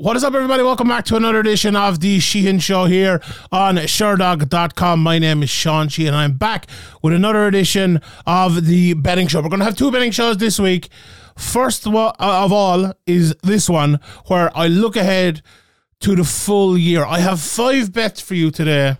What is up, everybody? Welcome back to another edition of the Sheehan Show here on Sherdog.com. My name is Sean Sheehan, and I'm back with another edition of the betting show. We're going to have two betting shows this week. First uh, of all is this one, where I look ahead to the full year. I have five bets for you today,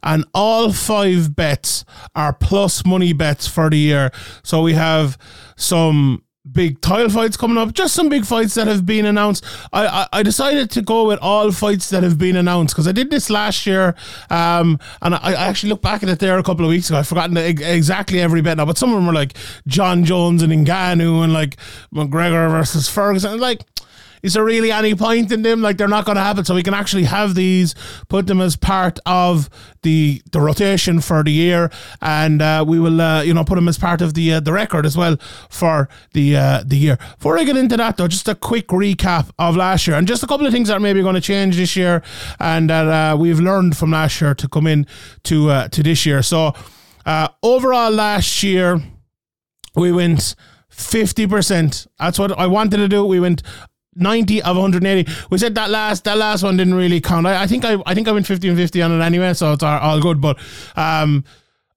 and all five bets are plus money bets for the year. So we have some big title fights coming up, just some big fights that have been announced. I, I, I decided to go with all fights that have been announced because I did this last year, um, and I, I, actually looked back at it there a couple of weeks ago. I've forgotten exactly every bet now, but some of them were like Jon Jones and Ngannou and like McGregor versus Ferguson. Like is there really any point in them? Like they're not going to happen. So we can actually have these, put them as part of the the rotation for the year, and uh, we will uh, you know put them as part of the uh, the record as well for the uh, the year. Before I get into that though, just a quick recap of last year and just a couple of things that are maybe going to change this year and that uh, we've learned from last year to come in to uh, to this year. So overall last year we went. 50%. That's what I wanted to do. We went 90 of 180. We said that last that last one didn't really count. I, I think I I think I went 50 and 50 on it anyway, so it's all, good. But um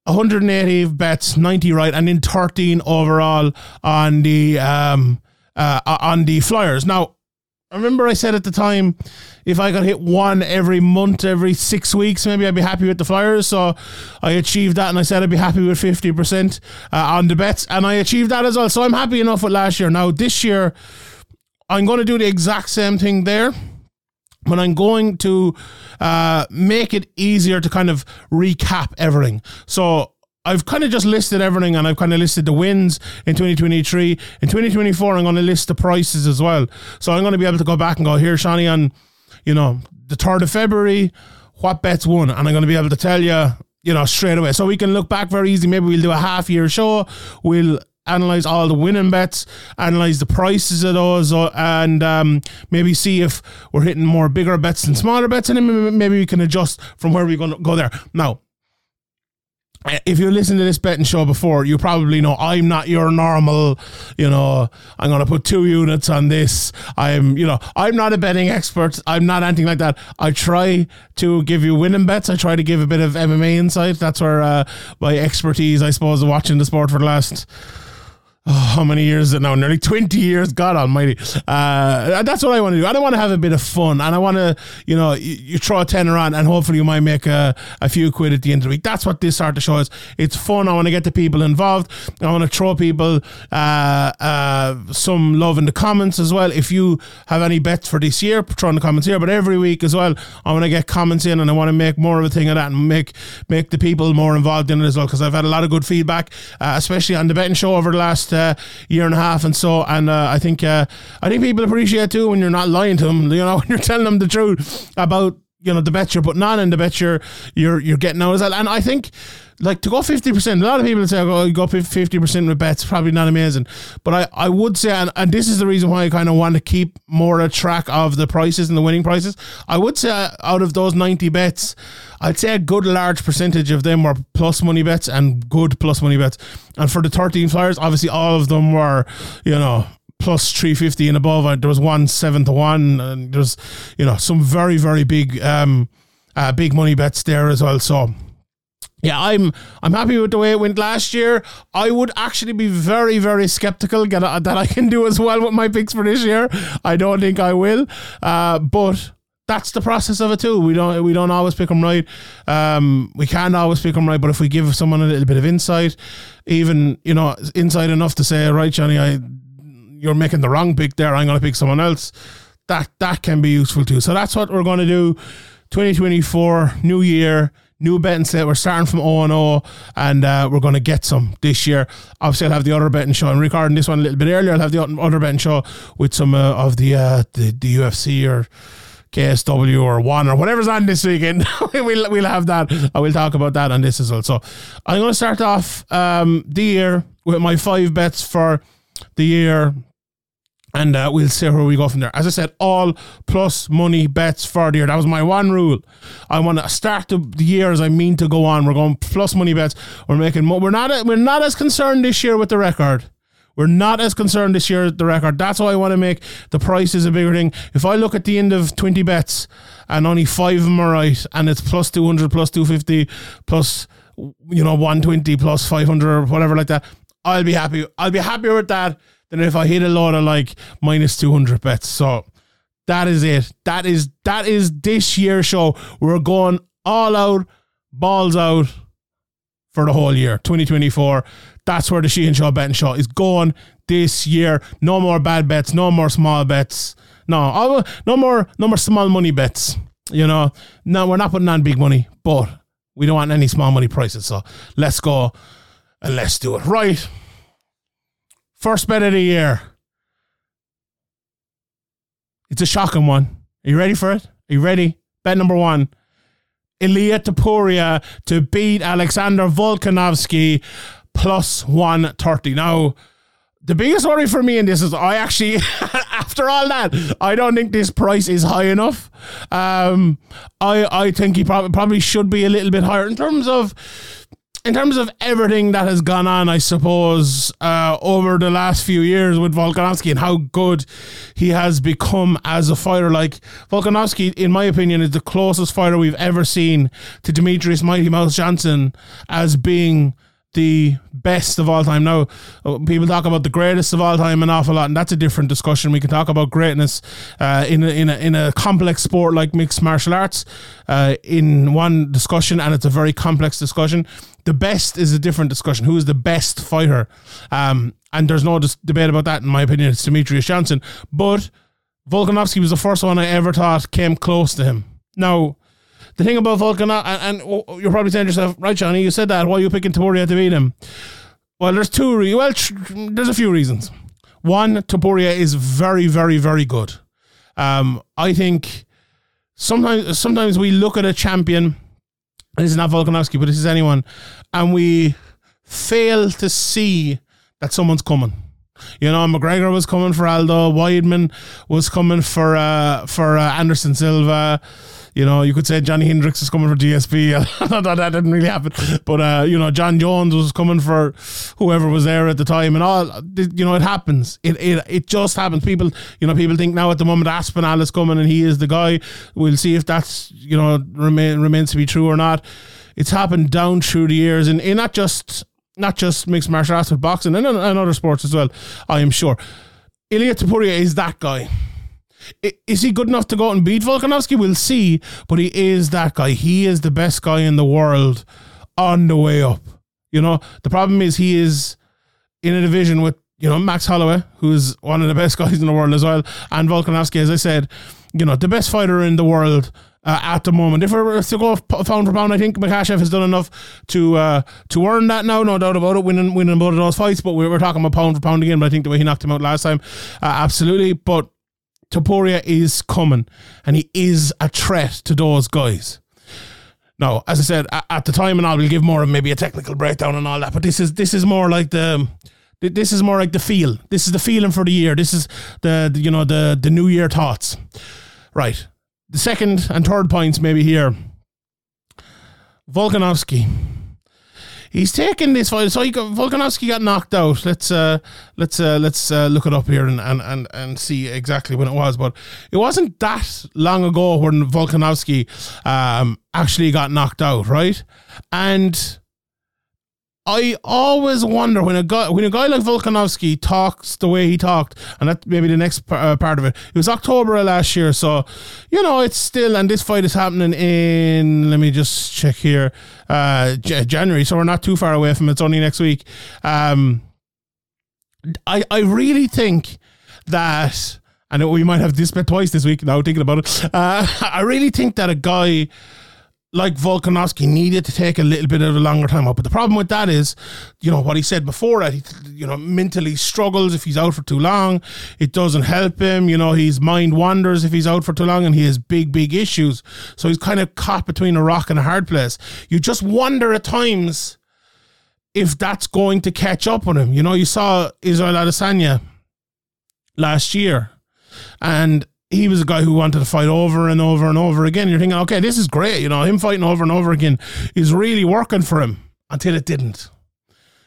180 bets, 90 right, and then 13 overall on the um uh on the Flyers. Now, I remember I said at the time, if I could hit one every month, every six weeks, maybe I'd be happy with the Flyers. So I achieved that, and I said I'd be happy with 50% uh, on the bets, and I achieved that as well. So I'm happy enough with last year. Now, this year, I'm going to do the exact same thing there but I'm going to uh, make it easier to kind of recap everything. So I've kind of just listed everything and I've kind of listed the wins in 2023. In 2024, I'm going to list the prices as well. So I'm going to be able to go back and go, here, Shani, on, you know, the 3rd of February, what bets won? And I'm going to be able to tell you, you know, straight away. So we can look back very easy. Maybe we'll do a half year show. We'll analyze all the winning bets, analyze the prices of those, uh, and um, maybe see if we're hitting more bigger bets than smaller bets, and then maybe we can adjust from where we're going to go there. Now, eh, if you listen to this betting show before, you probably know I'm not your normal, you know, I'm going to put two units on this. I'm, you know, I'm not a betting expert. I'm not anything like that. I try to give you winning bets. I try to give a bit of MMA insight. That's where uh, my expertise, I suppose, watching the sport for the last oh, how many years is it now? Nearly 20 years. God almighty. Uh, that's what I want to do. I don't want to have a bit of fun. And I want to, you know, you, you throw a tenner on and hopefully you might make a, a few quid at the end of the week. That's what this sort of show is. It's fun. I want to get the people involved. I want to throw people uh, uh, some love in the comments as well. If you have any bets for this year, throw in the comments here. But every week as well, I want to get comments in and I want to make more of a thing of that and make, make the people more involved in it as well. Because I've had a lot of good feedback, uh, especially on the betting show over the last uh, year and a half and so. And uh, I think uh, I think people appreciate too when you're not lying to them. You know, when you're telling them the truth about you know the bet you're putting on and the bet you're you're you're getting out as well. And I think like to go 50%, a lot of people say, oh, you go 50% with bets, probably not amazing. But I, I would say, and, and this is the reason why I kind of want to keep more a track of the prices and the winning prices. I would say uh, out of those 90 bets, I'd say a good large percentage of them were plus money bets and good plus money bets. And for the 13 Flyers, obviously all of them were, you know, plus 350 and above. There was one 7 to 1, and there's, you know, some very, very big, um, uh, big money bets there as well. So, yeah, I'm I'm happy with the way it went last year. I would actually be very very skeptical that I can do as well with my picks for this year. I don't think I will, uh, but that's the process of it too. We don't we don't always pick them right. Um, we can't always pick them right, but if we give someone a little bit of insight, even you know insight enough to say, right, Johnny, I you're making the wrong pick there. I'm going to pick someone else. That that can be useful too. So that's what we're going to do. 2024, new year new betting slate. We're starting from 0 0, and uh, we're going to get some this year. Obviously, I'll have the other betting show. I'm recording this one a little bit earlier. I'll have the other betting show with some uh, of the, uh, the the UFC or KSW or one or whatever's on this weekend. we'll we'll have that. I will talk about that on this as well. So I'm going to start off um, the year with my five bets for the year and uh, we'll see where we go from there. As I said, all plus money bets for the year. That was my one rule. I want to start the, the year as I mean to go on. We're going plus money bets. We're making. Mo- we're not. We're not as concerned this year with the record. We're not as concerned this year the record. That's why I want to make the price is a bigger thing. If I look at the end of 20 bets and only five of them are right, and it's plus 200, plus 250, plus, you know, 120, plus 500 or whatever like that, I'll be happy. I'll be happier with that than if I hit a lot of like minus 200 bets. So that is it. That is, that is this year's show. We're going all out, balls out for the whole year, 2024. That's where the Sheehan Show betting show is going this year. No more bad bets, no more small bets. No, no more, no more small money bets. You know, no, we're not putting on big money, but we don't want any small money prices. So let's go and let's do it. Right. First bet of the year. It's a shocking one. Are you ready for it? Are you ready? Bet number one. Ilia Topuria to beat Alexander Volkanovski plus 130. Now, the biggest worry for me in this is I actually, after all that, I don't think this price is high enough. Um, I I think he probably probably should be a little bit higher in terms of in terms of everything that has gone on, I suppose, uh, over the last few years with Volkanovski and how good he has become as a fighter. Like Volkanovski, in my opinion, is the closest fighter we've ever seen to Demetrious Mighty Mouse Johnson as being the best of all time. Now, uh, people talk about the greatest of all time an awful lot, and that's a different discussion. We can talk about greatness uh, in, a, in, a, in a complex sport like mixed martial arts uh, in one discussion, and it's a very complex discussion. The best is a different discussion. Who is the best fighter? Um, and there's no dis- debate about that, in my opinion. It's Demetrious Johnson. But Volkanovski was the first one I ever thought came close to him. Now, the thing about Volkanovski, and, and, you're probably saying to yourself, right, Johnny, you said that. Why are you picking Topuria to beat him? Well, there's two. Re- well, tr- there's a few reasons. One, Topuria is very, very, very good. Um, I think sometimes sometimes we look at a champion. This is not Volkanovski, but this is anyone, and we fail to see that someone's coming. You know, McGregor was coming for Aldo. Weidman was coming for uh, for uh, Anderson Silva. You know, you could say Johnny Hendricks is coming for GSP. that, that didn't really happen. But, uh, you know, Jon Jones was coming for whoever was there at the time and all. You know, it happens. It, it, it just happens. People, you know, people think now at the moment Aspinall is coming and he is the guy. We'll see if that's, you know, remain, remains to be true or not. It's happened down through the years and, and not just not just mixed martial arts, but boxing and, and other sports as well, I am sure. Ilia Topuria is that guy. Is he good enough to go out and beat Volkanovski? We'll see. But he is that guy. He is the best guy in the world on the way up. You know, the problem is he is in a division with, you know, Max Holloway, who's one of the best guys in the world as well, and Volkanovski, as I said, you know, the best fighter in the world uh, at the moment. If we're to go pound for pound, I think Makhachev has done enough to uh, to earn that now, no doubt about it, winning winning both of those fights. But we were talking about pound for pound again. But I think the way he knocked him out last time, uh, absolutely. But Topuria is coming, and he is a threat to those guys. Now, as I said at the time, and I will give more of maybe a technical breakdown and all that. But this is this is more like the this is more like the feel. This is the feeling for the year. This is the, the you know the the New Year thoughts. Right. The second and third points maybe here. Volkanovski he's taken this fight. So he got, Volkanovski got knocked out. Let's uh, let's uh, let's uh, look it up here and, and, and, and see exactly when it was. But it wasn't that long ago when Volkanovski um, actually got knocked out, right? And I always wonder when a guy when a guy like Volkanovski talks the way he talked, and that maybe the next uh, part of it. It was October of last year, so you know it's still, and this fight is happening in. Let me just check here, uh, J- January. So we're not too far away from it. It's only next week. Um, I I really think that, and we might have this bet twice this week. Now thinking about it, uh, I really think that a guy like Volkanovski needed to take a little bit of a longer time up. But the problem with that is, you know, what he said before that he, you know, mentally struggles if he's out for too long. It doesn't help him. You know, his mind wanders if he's out for too long and he has big, big issues. So he's kind of caught between a rock and a hard place. You just wonder at times if that's going to catch up on him. You know, you saw Israel Adesanya last year and he was a guy who wanted to fight over and over and over again. You're thinking, okay, this is great. You know, him fighting over and over again is really working for him until it didn't.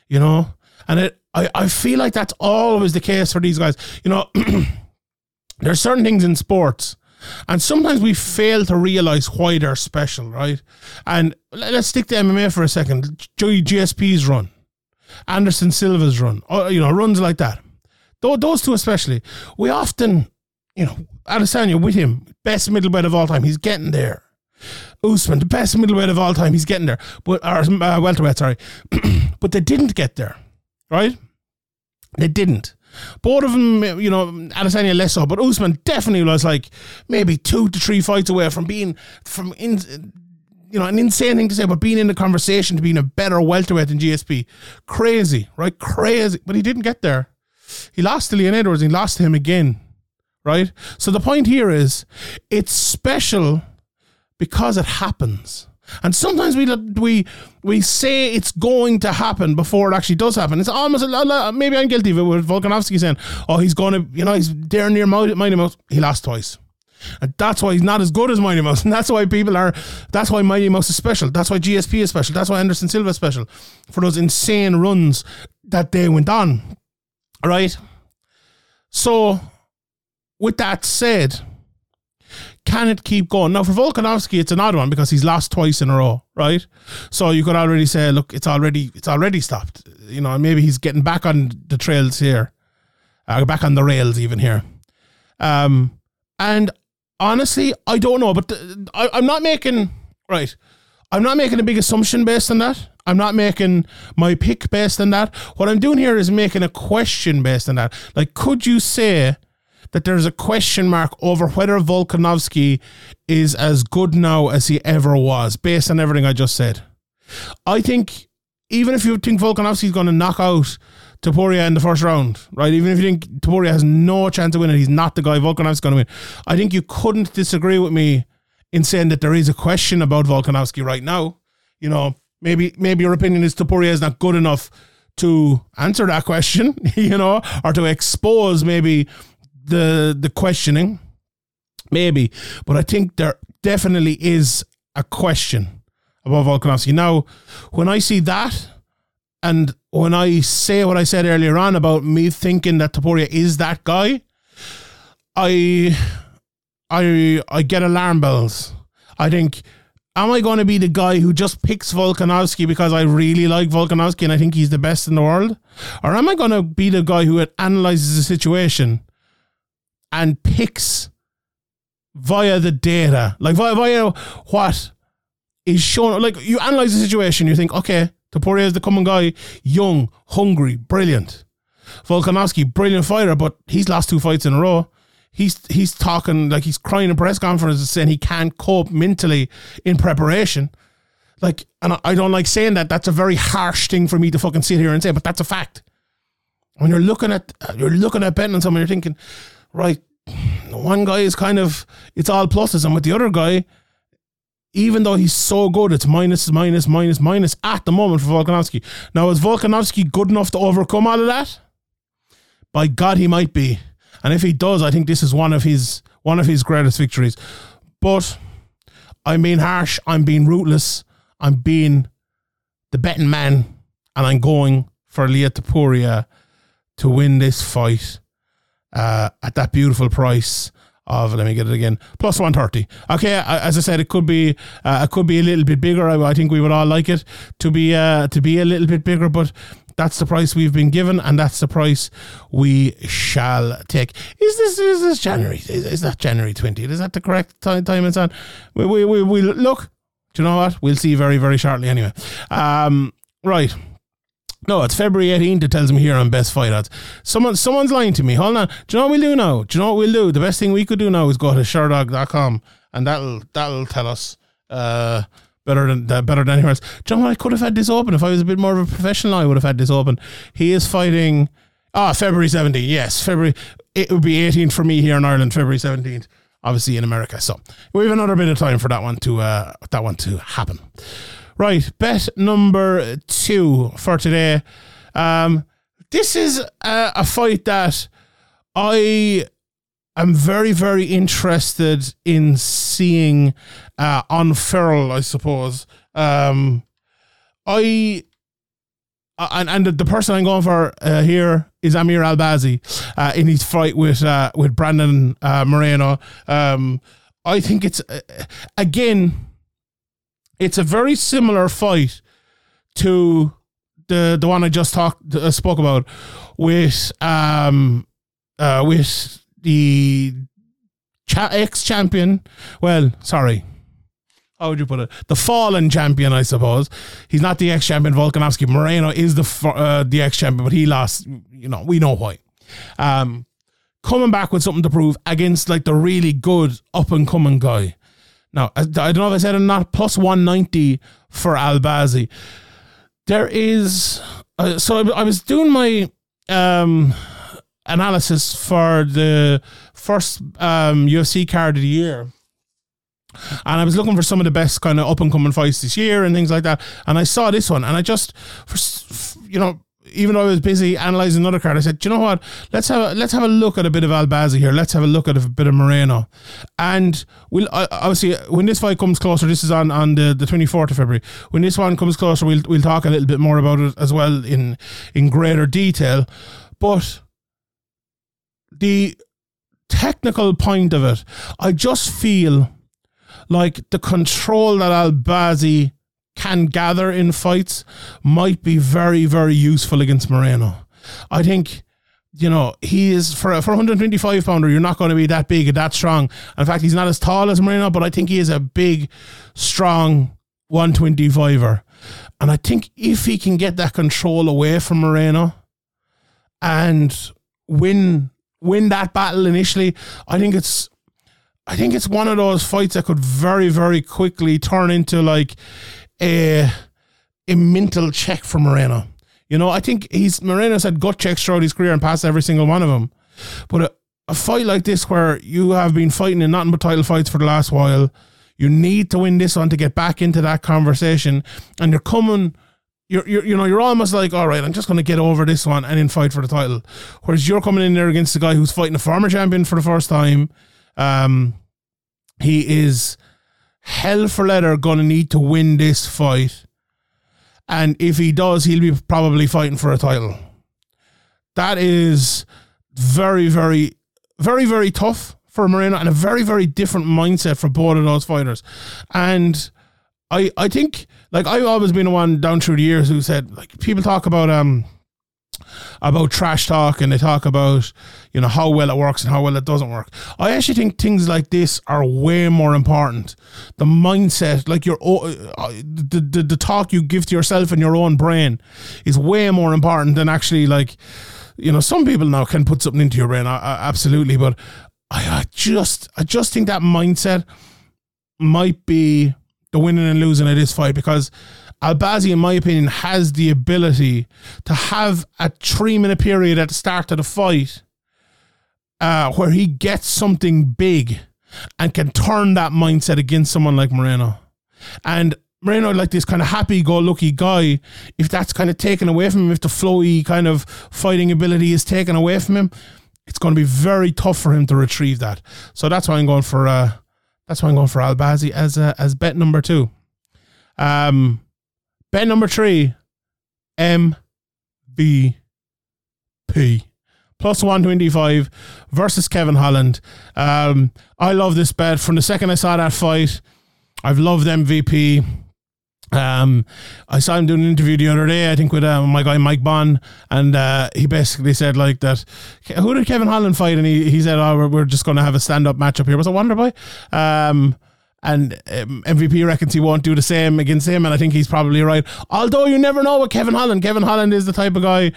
You know, and it I, I feel like that's always the case for these guys. You know, there's certain things in sports, and sometimes we fail to realize why they're special, right? And let's stick to MMA for a second. Joey GSP's run, Anderson Silva's run, or, you know, runs like that. Those two especially, we often, you know, Adesanya with him, best middleweight of all time. He's getting there. Usman, the best middleweight of all time. He's getting there, but or uh, welterweight, sorry, but they didn't get there, right? They didn't. Both of them, you know, Adesanya less so, but Usman definitely was like maybe two to three fights away from being from in, you know, an insane thing to say, but being in the conversation to being a better welterweight than GSP. Crazy, right? Crazy. But he didn't get there. He lost to Leon Edwards. He lost to him again, right? So the point here is, it's special because it happens. And sometimes we we we say it's going to happen before it actually does happen. It's almost maybe I'm guilty of it with Volkanovski saying, "Oh, he's going to, you know, he's there near Mighty Mouse. He lost twice." And that's why he's not as good as Mighty Mouse. And that's why people are, that's why Mighty Mouse is special. That's why GSP is special. That's why Anderson Silva is special for those insane runs that they went on. All right. So, with that said, can it keep going? Now, for Volkanovski, it's an odd one because he's lost twice in a row, right? So you could already say, look, it's already it's already stopped. You know, maybe he's getting back on the trails here, uh, back on the rails even here. Um, and honestly, I don't know, but the, I, I'm not making right. I'm not making a big assumption based on that. I'm not making my pick based on that. What I'm doing here is making a question based on that. Like, could you say that there's a question mark over whether Volkanovski is as good now as he ever was, based on everything I just said. I think even if you think Volkanovski is going to knock out Topuria in the first round, right? Even if you think Topuria has no chance of winning, he's not the guy Volkanovski's going to win. I think you couldn't disagree with me in saying that there is a question about Volkanovski right now. You know, maybe maybe your opinion is Topuria is not good enough to answer that question, you know, or to expose maybe the the questioning, maybe, but I think there definitely is a question about Volkanovski. Now, when I see that, and when I say what I said earlier on about me thinking that Topuria is that guy, I I I get alarm bells. I think am I going to be the guy who just picks Volkanovski because I really like Volkanovski and I think he's the best in the world? Or am I going to be the guy who analyzes the situation and picks via the data, like via, via what is shown. Like you analyze the situation, you think, okay, Topuria is the common guy, young, hungry, brilliant. Volkanovski, brilliant fighter, but he's lost two fights in a row. He's he's talking like he's crying in press conferences saying he can't cope mentally in preparation. Like, and I don't like saying that. That's a very harsh thing for me to fucking sit here and say, but that's a fact. When you're looking at you're looking at betting on someone, you're thinking, right, one guy is kind of it's all pluses, and with the other guy, even though he's so good, it's minus, minus, minus, minus at the moment for Volkanovski. Now, is Volkanovski good enough to overcome all of that? By God, he might be, and if he does, I think this is one of his one of his greatest victories. But I'm being harsh. I'm being ruthless. I'm being the betting man, and I'm going for Ilia Topuria to win this fight uh, at that beautiful price of let me get it again plus 130 okay as i said it could be uh, it could be a little bit bigger. I, I, think we would all like it to be uh, to be a little bit bigger but that's the price we've been given and that's the price we shall take. Is this is this january? Is, is that january 20th is that the correct time, time it's on? We, we, we, we look do you know what? We'll see very very shortly anyway. Um right no, it's February 18th. It tells me here on Best Fight Odds. Someone, someone's lying to me. Hold on. Do you know what we'll do now? Do you know what we'll do? The best thing we could do now is go to sherdog.com and that'll that'll tell us uh, better than uh, better than anywhere else. Do you know what? I could have had this open if I was a bit more of a professional. I would have had this open. He is fighting. Ah, February 17th. Yes, February. It would be 18th for me here in Ireland. February 17th. Obviously in America. So we have another bit of time for that one to uh, that one to happen. Right, bet number two for today. Um, this is a, a fight that I am very, very interested in seeing uh, on Feral, I suppose. Um, I uh, and and the, person I'm going for uh, here is Amir Albazi uh, in his fight with uh, with Brandon uh, Moreno. Um, I think it's uh, again, it's a very similar fight to the the one I just talked uh, spoke about with um uh with the cha- ex champion. Well, sorry. How would you put it? The fallen champion, I suppose. He's not the ex champion. Volkanovski Moreno is the uh, the ex champion, but he lost. You know, we know why. Um, coming back with something to prove against like the really good up and coming guy. Now, I, don't know if I said it or not. Plus one ninety for Albazi. There is. Uh, so I, I was doing my um analysis for the first um, UFC card of the year. And I was looking for some of the best kind of up and coming fights this year and things like that. And I saw this one, and I just, for, you know, even though I was busy analyzing another card, I said, "Do you know what? Let's have a, let's have a look at a bit of Albazi here. Let's have a look at a bit of Moreno, and we'll uh, obviously when this fight comes closer. This is on on the the twenty fourth of February. When this one comes closer, we'll we'll talk a little bit more about it as well in in greater detail. But the technical point of it, I just feel like the control that Albazi can gather in fights might be very, very useful against Moreno. I think, you know, he is for a, for 125 pounder, you're not going to be that big and that strong. In fact, he's not as tall as Moreno, but I think he is a big, strong 125er. And I think if he can get that control away from Moreno and win win that battle initially, I think it's I think it's one of those fights that could very, very quickly turn into like a a mental check for Moreno. You know, I think he's Moreno's had gut checks throughout his career and passed every single one of them. But a, a fight like this, where you have been fighting in nothing but title fights for the last while, you need to win this one to get back into that conversation, and you're coming. You're, you're, you know, you're almost like, all right, I'm just going to get over this one and then fight for the title. Whereas you're coming in there against a guy who's fighting a former champion for the first time. Um, he is hell for leather going to need to win this fight. And if he does, he'll be probably fighting for a title. That is very, very, very, very tough for Moreno and a very, very different mindset for both of those fighters. And I, I think, like, I've always been the one down through the years who said, like, people talk about, um, about trash talk and they talk about you know how well it works and how well it doesn't work. I actually think things like this are way more important. The mindset like your uh, the, the, the talk you give to yourself and your own brain is way more important than actually like you know some people now can put something into your brain I, I, absolutely but I, I just i just think that mindset might be the winning and losing of this fight because Albazi, in my opinion, has the ability to have a three minute period at the start of the fight uh, where he gets something big and can turn that mindset against someone like Moreno. And Moreno, like this kind of happy go lucky guy, if that's kind of taken away from him, if the flowy kind of fighting ability is taken away from him, it's going to be very tough for him to retrieve that. So that's why I'm going for uh, that's why I'm going for Albazi as uh, as bet number two. Um, bet number three, MVP plus 125 versus Kevin Holland. Um, I love this bet from the second I saw that fight. I've loved MVP. Um, I saw him doing an interview the other day, I think with uh, my guy Mike Bohn, and uh, he basically said like that. Who did Kevin Holland fight? And he, he said, "Oh, we're, we're just going to have a stand up matchup here." Was it Wonderboy? Um, and um, MVP reckons he won't do the same against him, and I think he's probably right. Although you never know with Kevin Holland. Kevin Holland is the type of guy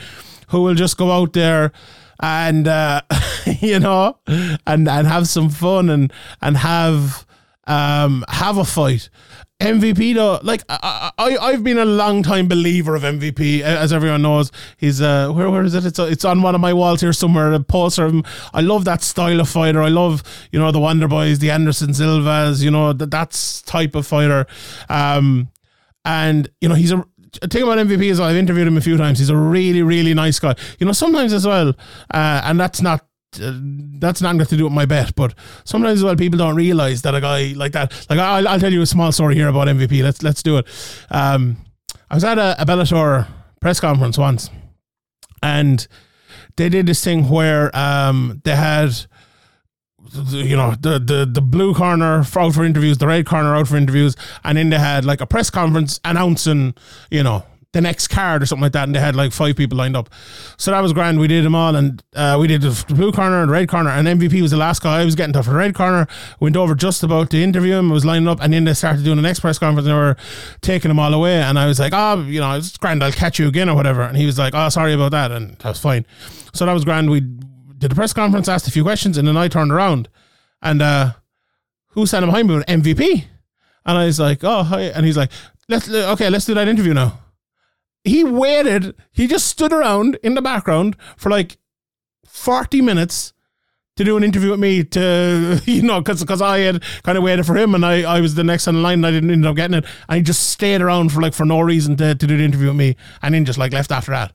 who will just go out there and uh, you know and and have some fun and and have um have a fight. MVP though, like I, I I've been a long time believer of MVP, as everyone knows. He's uh where where is it? It's it's on one of my walls here somewhere. A poster of him. I love that style of fighter. I love you know the Wonder Boys, the Anderson Silvas. You know that that's type of fighter. Um, and you know he's a thing about MVP is I've interviewed him a few times. He's a really, really nice guy. You know, sometimes as well, uh, and that's not uh, that's not got to do with my bet, but sometimes well people don't realize that a guy like that. Like I'll, I'll tell you a small story here about MVP. Let's let's do it. Um, I was at a, a Bellator press conference once, and they did this thing where um, they had you know the the the blue corner out for interviews, the red corner out for interviews, and then they had like a press conference announcing you know the next card or something like that, and they had like five people lined up. So that was grand. We did them all, and uh, we did the blue corner and the red corner, and MVP was the last guy. I was getting to for the red corner. Went over just about to interview him. I was lining up, and then they started doing the next press conference, and they were taking them all away. And I was like, oh, you know, it's grand. I'll catch you again or whatever. And he was like, oh, sorry about that, and that was fine. So that was grand. We did the press conference, asked a few questions, and then I turned around, and uh, who sat behind me MVP? And I was like, oh, hi. and he's like, let's okay, let's do that interview now he waited. He just stood around in the background for like 40 minutes to do an interview with me to, you know, because cause I had kind of waited for him and I, I was the next in line and I didn't end up getting it. And he just stayed around for like, for no reason to, to do the interview with me and then just like left after that.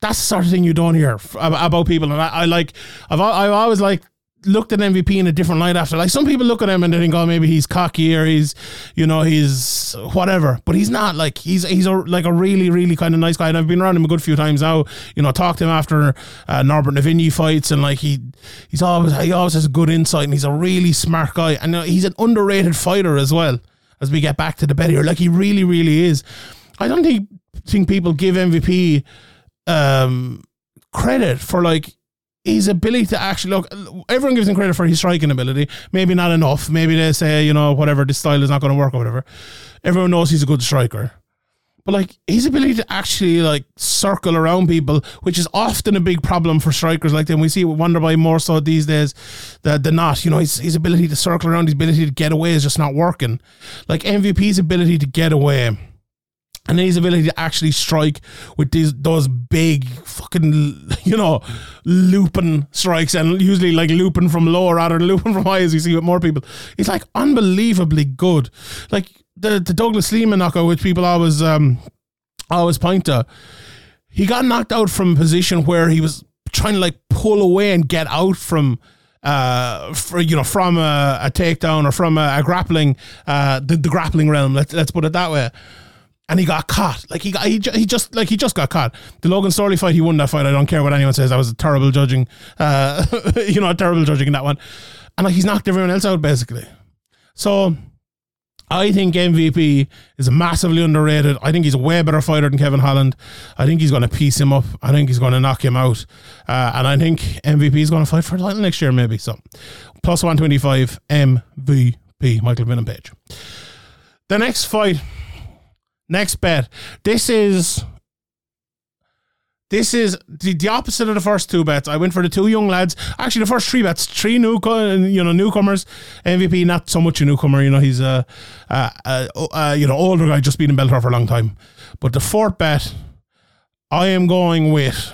That's the sort of thing you don't hear about people. And I, I like, I've, I've always like looked at MVP in a different light after. Like some people look at him and they think, oh, maybe he's cocky or he's, you know, he's whatever. But he's not. Like he's he's a, like a really really kind of nice guy. And I've been around him a good few times now. You know, talked to him after uh, Norbert Navini fights, and like he he's always he always has good insight, and he's a really smart guy, and uh, he's an underrated fighter as well. As we get back to the bet here, like he really really is. I don't think think people give MVP um, credit for like his ability to actually look. Everyone gives him credit for his striking ability. Maybe not enough. Maybe they say, you know, whatever, this style is not going to work or whatever. Everyone knows he's a good striker. But like his ability to actually like circle around people, which is often a big problem for strikers like them. We see it with Wonderboy more so these days than, than not. You know, his, his ability to circle around, his ability to get away is just not working. Like MVP's ability to get away and his ability to actually strike with these those big fucking you know looping strikes and usually like looping from low rather than looping from high as you see with more people he's like unbelievably good like the, the Douglas Lima knockout which people always um always point to he got knocked out from a position where he was trying to like pull away and get out from uh, for, you know, from a, a takedown or from a, a grappling, uh, the, the grappling realm. Let's let's put it that way and he got caught. Like he got, he, he just like he just got caught. The Logan Storley fight, he won that fight. I don't care what anyone says. That was a terrible judging. Uh, you know, terrible judging in that one. And like he's knocked everyone else out basically. So I think MVP is massively underrated. I think he's a way better fighter than Kevin Holland. I think he's going to piece him up. I think he's going to knock him out. Uh, and I think MVP is going to fight for the title next year, maybe. So plus 125 MVP, Michael Venom Page. The next fight Next bet. This is this is the, the opposite of the first two bets. I went for the two young lads. Actually, the first three bets, three new, you know, newcomers. MVP, not so much a newcomer. You know, he's a, a, a, a you know older guy, just been in Bellator for a long time. But the fourth bet, I am going with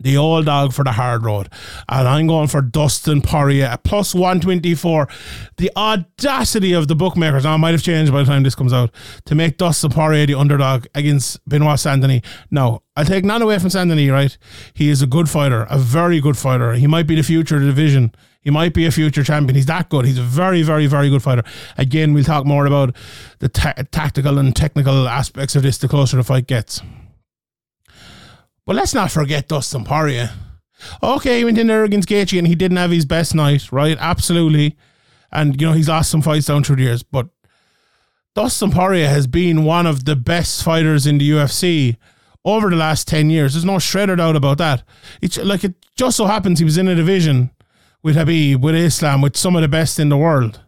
the old dog for the hard road. And I'm going for Dustin Poirier at plus 124. The audacity of the bookmakers, now might have changed by the time this comes out, to make Dustin Poirier the underdog against Benoit Saint-Denis. No, I'll take none away from Saint-Denis, right? He is a good fighter, a very good fighter. He might be the future of the division. He might be a future champion. He's that good. He's a very, very, very good fighter. Again, we'll talk more about the ta- tactical and technical aspects of this the closer the fight gets. But let's not forget Dustin Poirier. Okay, he went in there against Gaethje and he didn't have his best night, right? Absolutely. And, you know, he's lost some fights down through the years. But Dustin Poirier has been one of the best fighters in the UFC over the last 10 years. There's no shredder doubt about that. It's like it just so happens he was in a division with Khabib, with Islam, with some of the best in the world.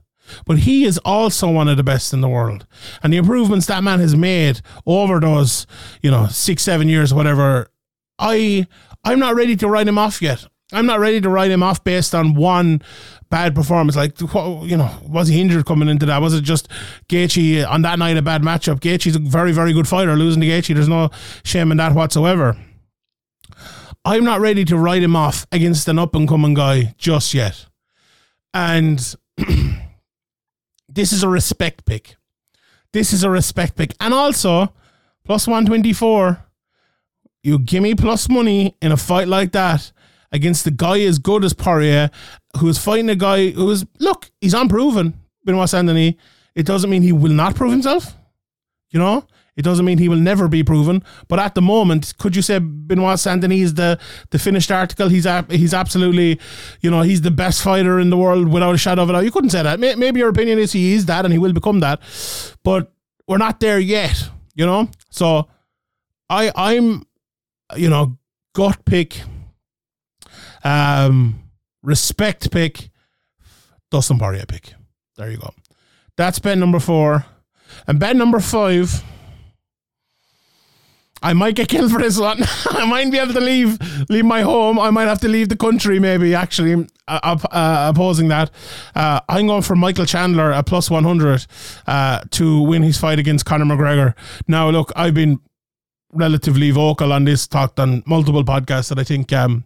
But he is also one of the best in the world. And the improvements that man has made over those, you know, six, seven years, whatever, I I'm not ready to write him off yet. I'm not ready to write him off based on one bad performance. Like, you know, was he injured coming into that? Was it just Gaethje on that night a bad matchup? Gaethje's a very, very good fighter. Losing to Gaethje, there's no shame in that whatsoever. I'm not ready to write him off against an up and coming guy just yet. And this is a respect pick. This is a respect pick. And also, plus 124 you give me plus money in a fight like that against the guy as good as Poirier, who is fighting a guy who is look, he's unproven. Benoit Saint Denis. It doesn't mean he will not prove himself. You know, it doesn't mean he will never be proven. But at the moment, could you say Benoit Saint Denis is the the finished article? He's a, he's absolutely, you know, he's the best fighter in the world without a shadow of a doubt. You couldn't say that. Maybe your opinion is he is that and he will become that, but we're not there yet. You know, so I I'm, you know, gut pick, um, respect pick, Dustin Poirier pick. There you go. That's bet number four. And bet number five, I might get killed for this one. I might be able to leave leave my home. I might have to leave the country, maybe, actually, uh, uh, opposing that. Uh, I'm going for Michael Chandler at plus 100 uh, to win his fight against Conor McGregor. Now, look, I've been relatively vocal on this, talked on multiple podcasts that I think. Um,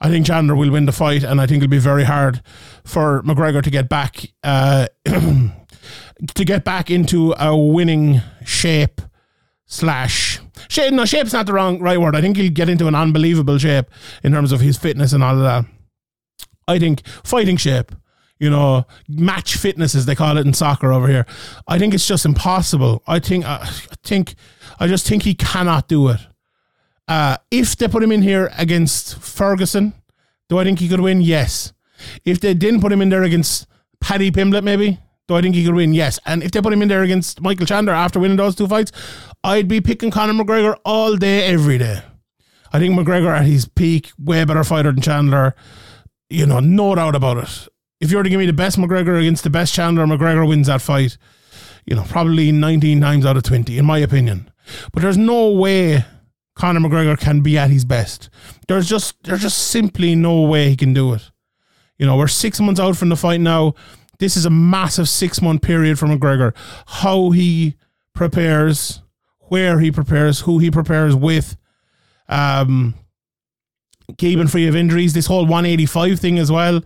I think Chandler will win the fight, and I think it'll be very hard for McGregor to get back uh, to get back into a winning shape slash shape. No, shape's not the wrong right word. I think he'll get into an unbelievable shape in terms of his fitness and all of that. I think fighting shape, you know, match fitness as they call it in soccer over here. I think it's just impossible. I think, uh, I think, I just think he cannot do it. Uh, if they put him in here against Ferguson, do I think he could win? Yes. If they didn't put him in there against Paddy Pimblett, maybe, do I think he could win? Yes. And if they put him in there against Michael Chandler after winning those two fights, I'd be picking Conor McGregor all day, every day. I think McGregor at his peak, way better fighter than Chandler. You know, no doubt about it. If you were to give me the best McGregor against the best Chandler, McGregor wins that fight. You know, probably 19 times out of 20, in my opinion. But there's no way Conor McGregor can be at his best. There's just there's just simply no way he can do it. You know, we're six months out from the fight now. This is a massive six month period for McGregor. How he prepares, where he prepares, who he prepares with, um, keeping free of injuries. This whole 185 thing as well,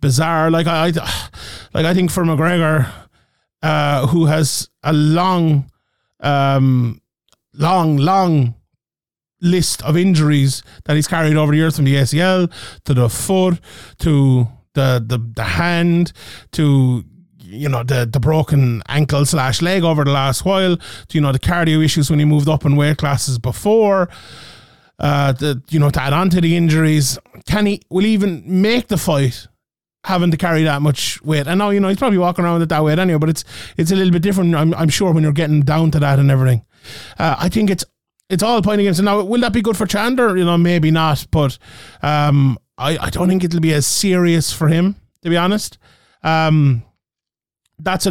bizarre. Like I, like I think for McGregor, uh, who has a long, um, long, long list of injuries that he's carried over the years from the ACL to the foot to the the, the hand to you know the the broken ankle slash leg over the last while to you know the cardio issues when he moved up in weight classes before uh the you know to add on to the injuries. Can he will he even make the fight having to carry that much weight And now you know he's probably walking around with that weight anyway but it's it's a little bit different I'm, I'm sure when you're getting down to that and everything uh, I think it's it's all pointing against it. Now, will that be good for Chandler? You know, maybe not, but um, I, I don't think it'll be as serious for him, to be honest. Um, that's a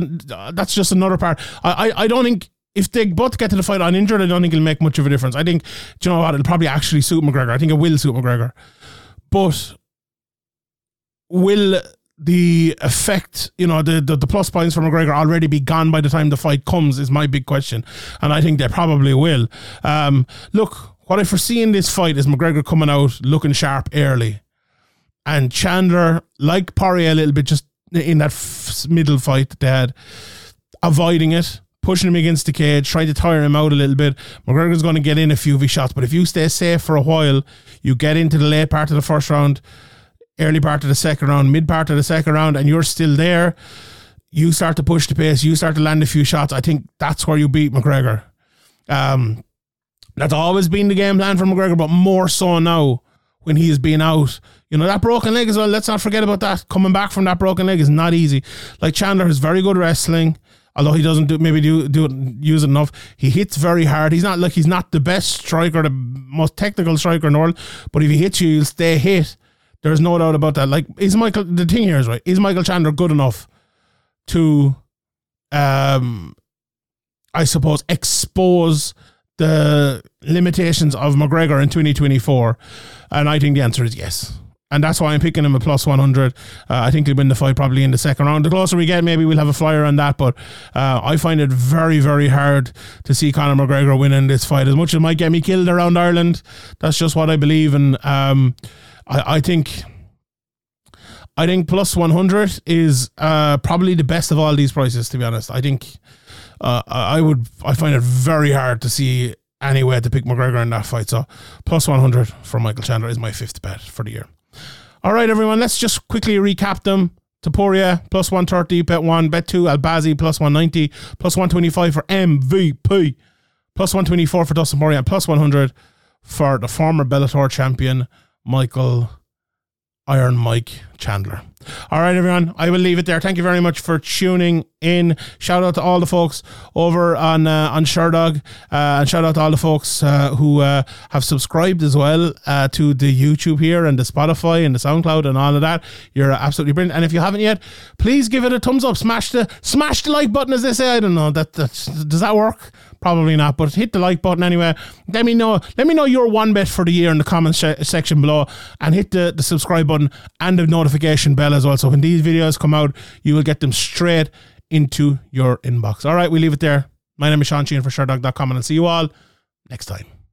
that's just another part. I, I, I don't think if they both get to the fight uninjured, I don't think it'll make much of a difference. I think, do you know what? It'll probably actually suit McGregor. I think it will suit McGregor. But will the effect, you know, the, the, the plus points for McGregor already be gone by the time the fight comes is my big question. And I think they probably will. Um, look, what I foresee in this fight is McGregor coming out looking sharp early. And Chandler, like Poirier a little bit, just in that f- middle fight that they had, avoiding it, pushing him against the cage, trying to tire him out a little bit. McGregor's going to get in a few of his shots, but if you stay safe for a while, you get into the late part of the first round, early part of the second round, mid part of the second round, and you're still there, you start to push the pace, you start to land a few shots. I think that's where you beat McGregor. Um, that's always been the game plan for McGregor, but more so now when he has been out. You know, that broken leg as well, let's not forget about that. Coming back from that broken leg is not easy. Like Chandler is very good wrestling. Although he doesn't do maybe do do it use it enough, he hits very hard. He's not like he's not the best striker, the most technical striker in the world. But if he hits you, you'll stay hit. There's no doubt about that. Like, is Michael the thing here is right? Is Michael Chandler good enough to, um, I suppose, expose the limitations of McGregor in 2024? And I think the answer is yes. And that's why I'm picking him a plus 100. Uh, I think he'll win the fight probably in the second round. The closer we get, maybe we'll have a flyer on that. But uh, I find it very, very hard to see Conor McGregor winning this fight. As much as it might get me killed around Ireland, that's just what I believe. And um, I, I think I think plus 100 is uh, probably the best of all these prices, to be honest. I think uh, I would, I find it very hard to see any way to pick McGregor in that fight. So plus 100 for Michael Chandler is my fifth bet for the year. All right, everyone, let's just quickly recap them. Topuria plus 130, bet 1, bet 2, Albazi plus 190, plus 125 for MVP, plus 124 for Dustin Poirier, plus 100 for the former Bellator champion Michael Iron Mike Chandler. All right, everyone. I will leave it there. Thank you very much for tuning in. Shout out to all the folks over on uh, on Sherdog, uh, and shout out to all the folks uh, who uh, have subscribed as well uh, to the YouTube here and the Spotify and the SoundCloud and all of that. You're absolutely brilliant. And if you haven't yet, please give it a thumbs up. Smash the smash the like button, as they say. I don't know that does that work. Probably not, but hit the like button anyway. Let me know. Let me know your one bet for the year in the comment sh- section below, and hit the, the subscribe button and the notification bell as well. So when these videos come out, you will get them straight into your inbox. All right, we leave it there. My name is Sean Sheehan for Sherdog.com, and I'll see you all next time.